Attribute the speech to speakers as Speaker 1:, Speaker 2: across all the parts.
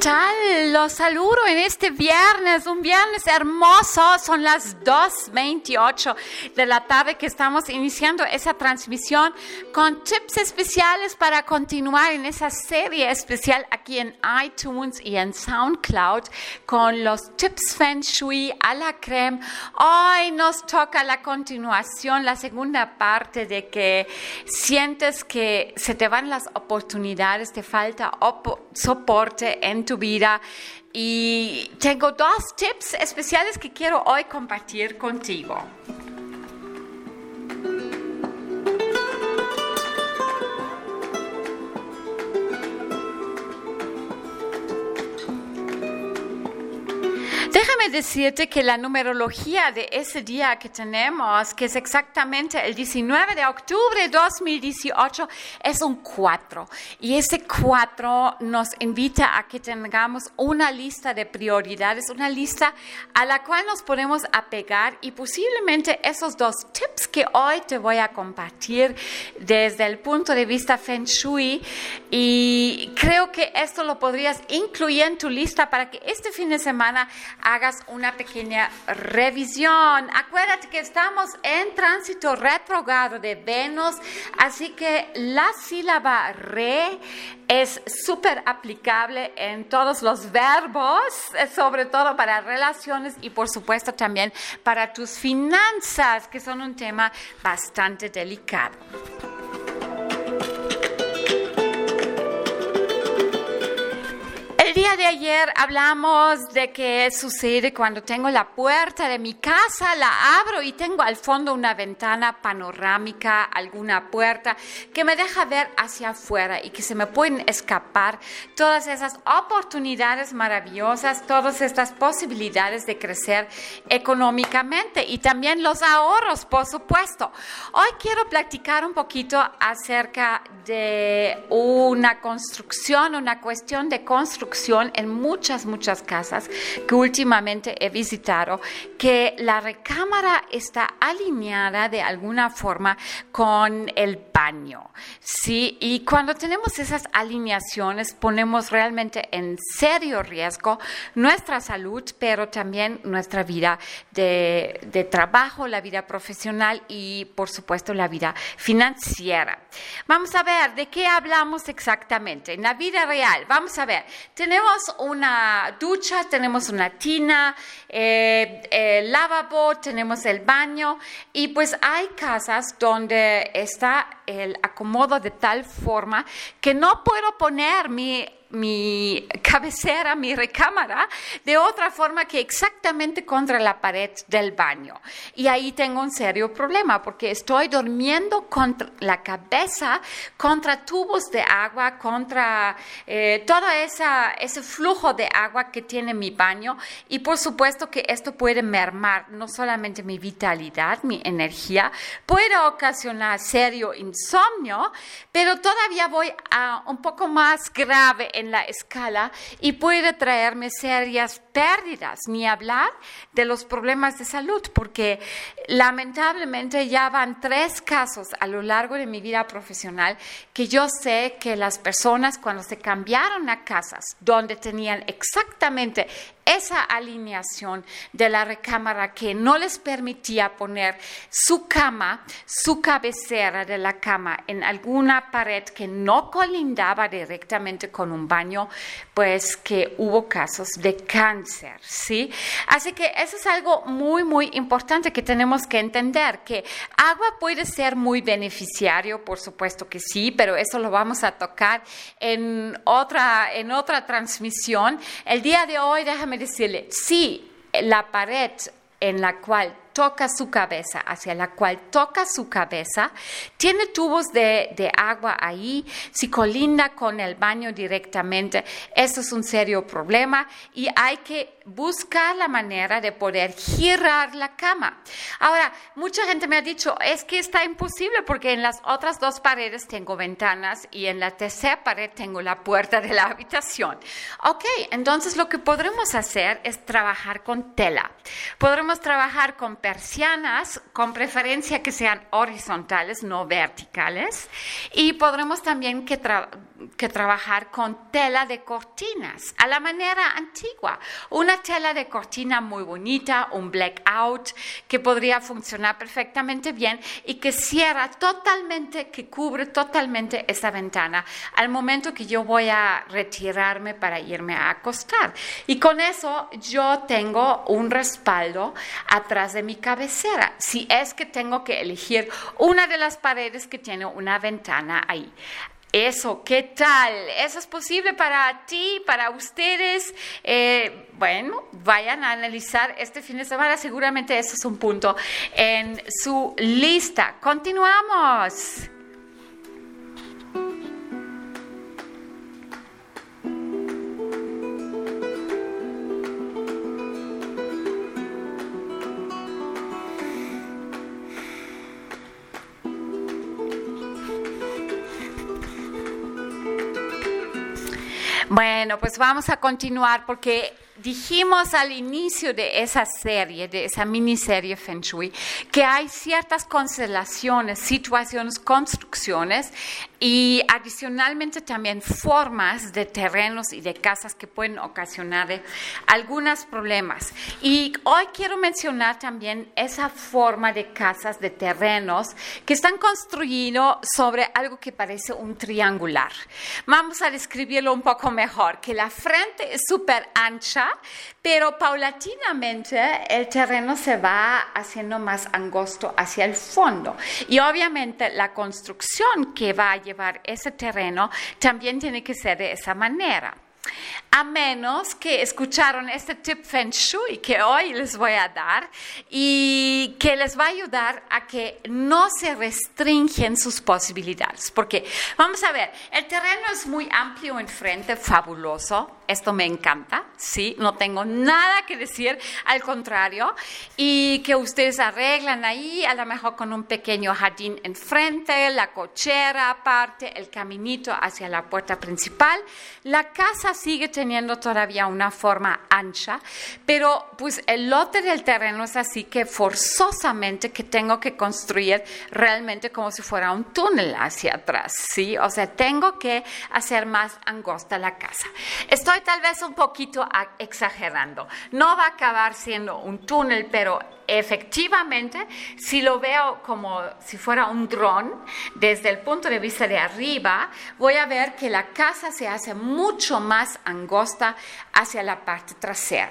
Speaker 1: tal? Los saludo en este viernes, un viernes hermoso. Son las 2.28 de la tarde que estamos iniciando esa transmisión con tips especiales para continuar en esa serie especial aquí en iTunes y en SoundCloud con los tips Feng Shui a la creme. Hoy nos toca la continuación, la segunda parte de que sientes que se te van las oportunidades, te falta soporte en tu vida. Y tengo dos tips especiales que quiero hoy compartir contigo. Déjame decirte que la numerología de ese día que tenemos, que es exactamente el 19 de octubre de 2018, es un 4. Y ese 4 nos invita a que tengamos una lista de prioridades, una lista a la cual nos podemos apegar y posiblemente esos dos tips que hoy te voy a compartir desde el punto de vista Feng Shui. Y creo que esto lo podrías incluir en tu lista para que este fin de semana hagas una pequeña revisión. Acuérdate que estamos en tránsito retrogrado de Venus, así que la sílaba re es súper aplicable en todos los verbos, eh, sobre todo para relaciones y por supuesto también para tus finanzas, que son un tema bastante delicado. Día de ayer hablamos de qué sucede cuando tengo la puerta de mi casa, la abro y tengo al fondo una ventana panorámica, alguna puerta que me deja ver hacia afuera y que se me pueden escapar todas esas oportunidades maravillosas, todas estas posibilidades de crecer económicamente y también los ahorros, por supuesto. Hoy quiero platicar un poquito acerca de una construcción, una cuestión de construcción en muchas, muchas casas que últimamente he visitado, que la recámara está alineada de alguna forma con el baño. ¿sí? Y cuando tenemos esas alineaciones, ponemos realmente en serio riesgo nuestra salud, pero también nuestra vida de, de trabajo, la vida profesional y, por supuesto, la vida financiera. Vamos a ver de qué hablamos exactamente. En la vida real, vamos a ver, tenemos una ducha, tenemos una tina, eh, el lavabo, tenemos el baño y pues hay casas donde está el acomodo de tal forma que no puedo poner mi mi cabecera, mi recámara, de otra forma que exactamente contra la pared del baño. Y ahí tengo un serio problema porque estoy durmiendo contra la cabeza, contra tubos de agua, contra eh, todo ese flujo de agua que tiene mi baño. Y por supuesto que esto puede mermar no solamente mi vitalidad, mi energía, puede ocasionar serio insomnio, pero todavía voy a un poco más grave en la escala y puede traerme serias pérdidas, ni hablar de los problemas de salud, porque lamentablemente ya van tres casos a lo largo de mi vida profesional que yo sé que las personas cuando se cambiaron a casas donde tenían exactamente esa alineación de la recámara que no les permitía poner su cama, su cabecera de la cama en alguna pared que no colindaba directamente con un baño, pues que hubo casos de cáncer, ¿sí? Así que eso es algo muy, muy importante que tenemos que entender, que agua puede ser muy beneficiario, por supuesto que sí, pero eso lo vamos a tocar en otra, en otra transmisión. El día de hoy, déjame decirle, sí, la pared en la cual toca su cabeza, hacia la cual toca su cabeza, tiene tubos de, de, agua ahí, si colinda con el baño directamente, eso es un serio problema y hay que buscar la manera de poder girar la cama. Ahora, mucha gente me ha dicho, es que está imposible porque en las otras dos paredes tengo ventanas y en la tercera pared tengo la puerta de la habitación. Ok, entonces lo que podremos hacer es trabajar con tela. Podremos trabajar con persianas, con preferencia que sean horizontales, no verticales. Y podremos también que que trabajar con tela de cortinas a la manera antigua. Una tela de cortina muy bonita, un blackout que podría funcionar perfectamente bien y que cierra totalmente, que cubre totalmente esa ventana al momento que yo voy a retirarme para irme a acostar. Y con eso yo tengo un respaldo atrás de mi cabecera. Si es que tengo que elegir una de las paredes que tiene una ventana ahí. Eso, ¿qué tal? ¿Eso es posible para ti, para ustedes? Eh, bueno, vayan a analizar este fin de semana. Seguramente eso es un punto en su lista. Continuamos. Bueno, pues vamos a continuar porque dijimos al inicio de esa serie, de esa miniserie Feng Shui, que hay ciertas constelaciones, situaciones, construcciones y adicionalmente también formas de terrenos y de casas que pueden ocasionar algunos problemas. Y hoy quiero mencionar también esa forma de casas, de terrenos que están construidos sobre algo que parece un triangular. Vamos a describirlo un poco mejor, que la frente es súper ancha, pero paulatinamente el terreno se va haciendo más angosto hacia el fondo. Y obviamente la construcción que va a llevar ese terreno también tiene que ser de esa manera. A menos que escucharon este tip Feng Shui que hoy les voy a dar y que les va a ayudar a que no se restringen sus posibilidades. Porque, vamos a ver, el terreno es muy amplio enfrente, fabuloso, esto me encanta, sí, no tengo nada que decir, al contrario, y que ustedes arreglan ahí, a lo mejor con un pequeño jardín enfrente, la cochera aparte, el caminito hacia la puerta principal. La casa sigue teniendo todavía una forma ancha, pero pues el lote del terreno es así que forzosamente que tengo que construir realmente como si fuera un túnel hacia atrás, ¿sí? O sea, tengo que hacer más angosta la casa. Estoy tal vez un poquito exagerando. No va a acabar siendo un túnel, pero efectivamente, si lo veo como si fuera un dron, desde el punto de vista de arriba, voy a ver que la casa se hace mucho más angosta hacia la parte trasera.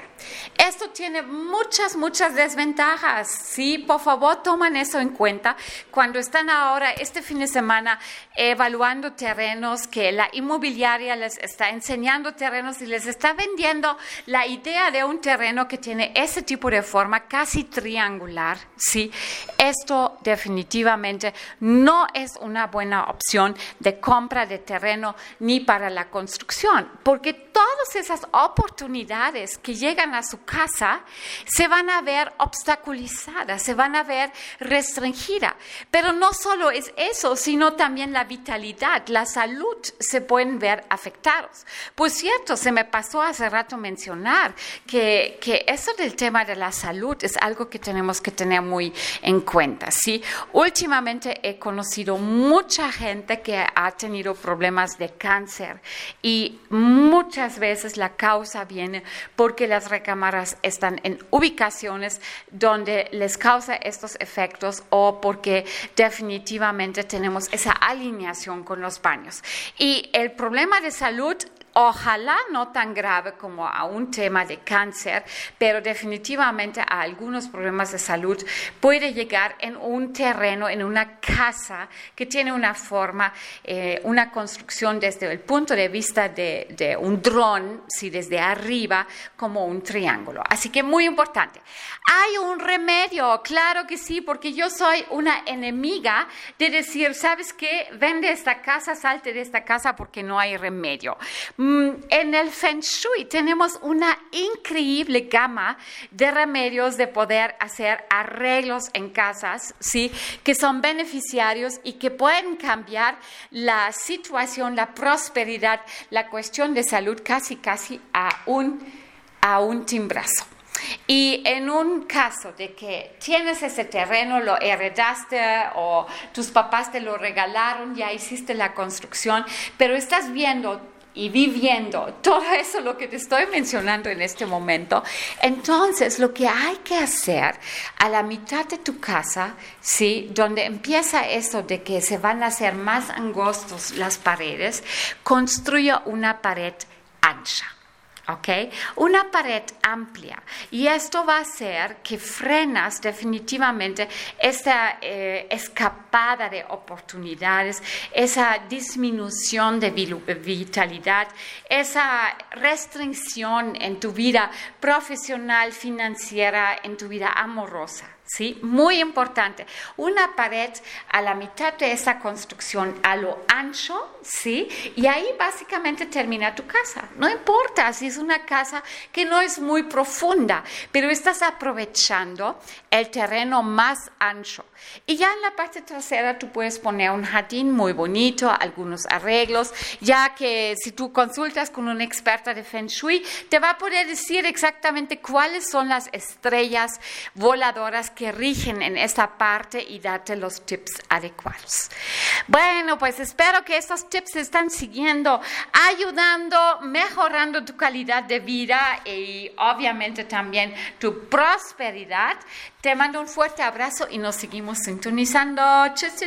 Speaker 1: Esto tiene muchas, muchas desventajas. Sí, por favor, toman eso en cuenta cuando están ahora, este fin de semana, evaluando terrenos que la inmobiliaria les está enseñando terrenos y les está vendiendo la idea de un terreno que tiene ese tipo de forma casi triangular, ¿sí? Esto definitivamente no es una buena opción de compra de terreno ni para la construcción, porque todas esas oportunidades que llegan a su casa se van a ver obstaculizadas, se van a ver restringidas. Pero no solo es eso, sino también la vitalidad, la salud se pueden ver afectados. Pues cierto, se me pasó hace rato mencionar que, que eso del tema de la salud es algo que tenemos que tener muy en cuenta. ¿sí? Últimamente he conocido mucha gente que ha tenido problemas de cáncer y muchas veces la causa viene porque las recámaras están en ubicaciones donde les causa estos efectos o porque definitivamente tenemos esa alineación con los baños. Y el problema de salud Ojalá no tan grave como a un tema de cáncer, pero definitivamente a algunos problemas de salud puede llegar en un terreno, en una casa que tiene una forma, eh, una construcción desde el punto de vista de, un dron, si desde arriba, como un triángulo. Así que muy importante. Hay un remedio, claro que sí, porque yo soy una enemiga de decir, ¿sabes qué? Vende esta casa, salte de esta casa porque no hay remedio. Mm, en el Feng Shui tenemos una increíble gama de remedios de poder hacer arreglos en casas, ¿sí? Que son beneficiarios y que pueden cambiar la situación, la prosperidad, la cuestión de salud casi, casi a un, a un timbrazo. Y en un caso de que tienes ese terreno, lo heredaste o tus papás te lo regalaron, ya hiciste la construcción, pero estás viendo y viviendo todo eso lo que te estoy mencionando en este momento, entonces lo que hay que hacer a la mitad de tu casa, ¿sí? donde empieza esto de que se van a hacer más angostos las paredes, construya una pared ancha. ¿Ok? Una pared amplia. Y esto va a hacer que frenas definitivamente esta eh, escapada de oportunidades, esa disminución de vitalidad, esa restricción en tu vida profesional, financiera, en tu vida amorosa. ¿Sí? Muy importante. Una pared a la mitad de esa construcción, a lo ancho, ¿sí? Y ahí básicamente termina tu casa. No importa si es una casa que no es muy profunda, pero estás aprovechando el terreno más ancho. Y ya en la parte trasera tú puedes poner un jardín muy bonito, algunos arreglos, ya que si tú consultas con una experta de Feng Shui, te va a poder decir exactamente cuáles son las estrellas voladoras que rigen en esta parte y darte los tips adecuados. Bueno, pues espero que estos tips te están siguiendo, ayudando, mejorando tu calidad de vida y obviamente también tu prosperidad. Te mando un fuerte abrazo y nos seguimos sintonizando. Chus.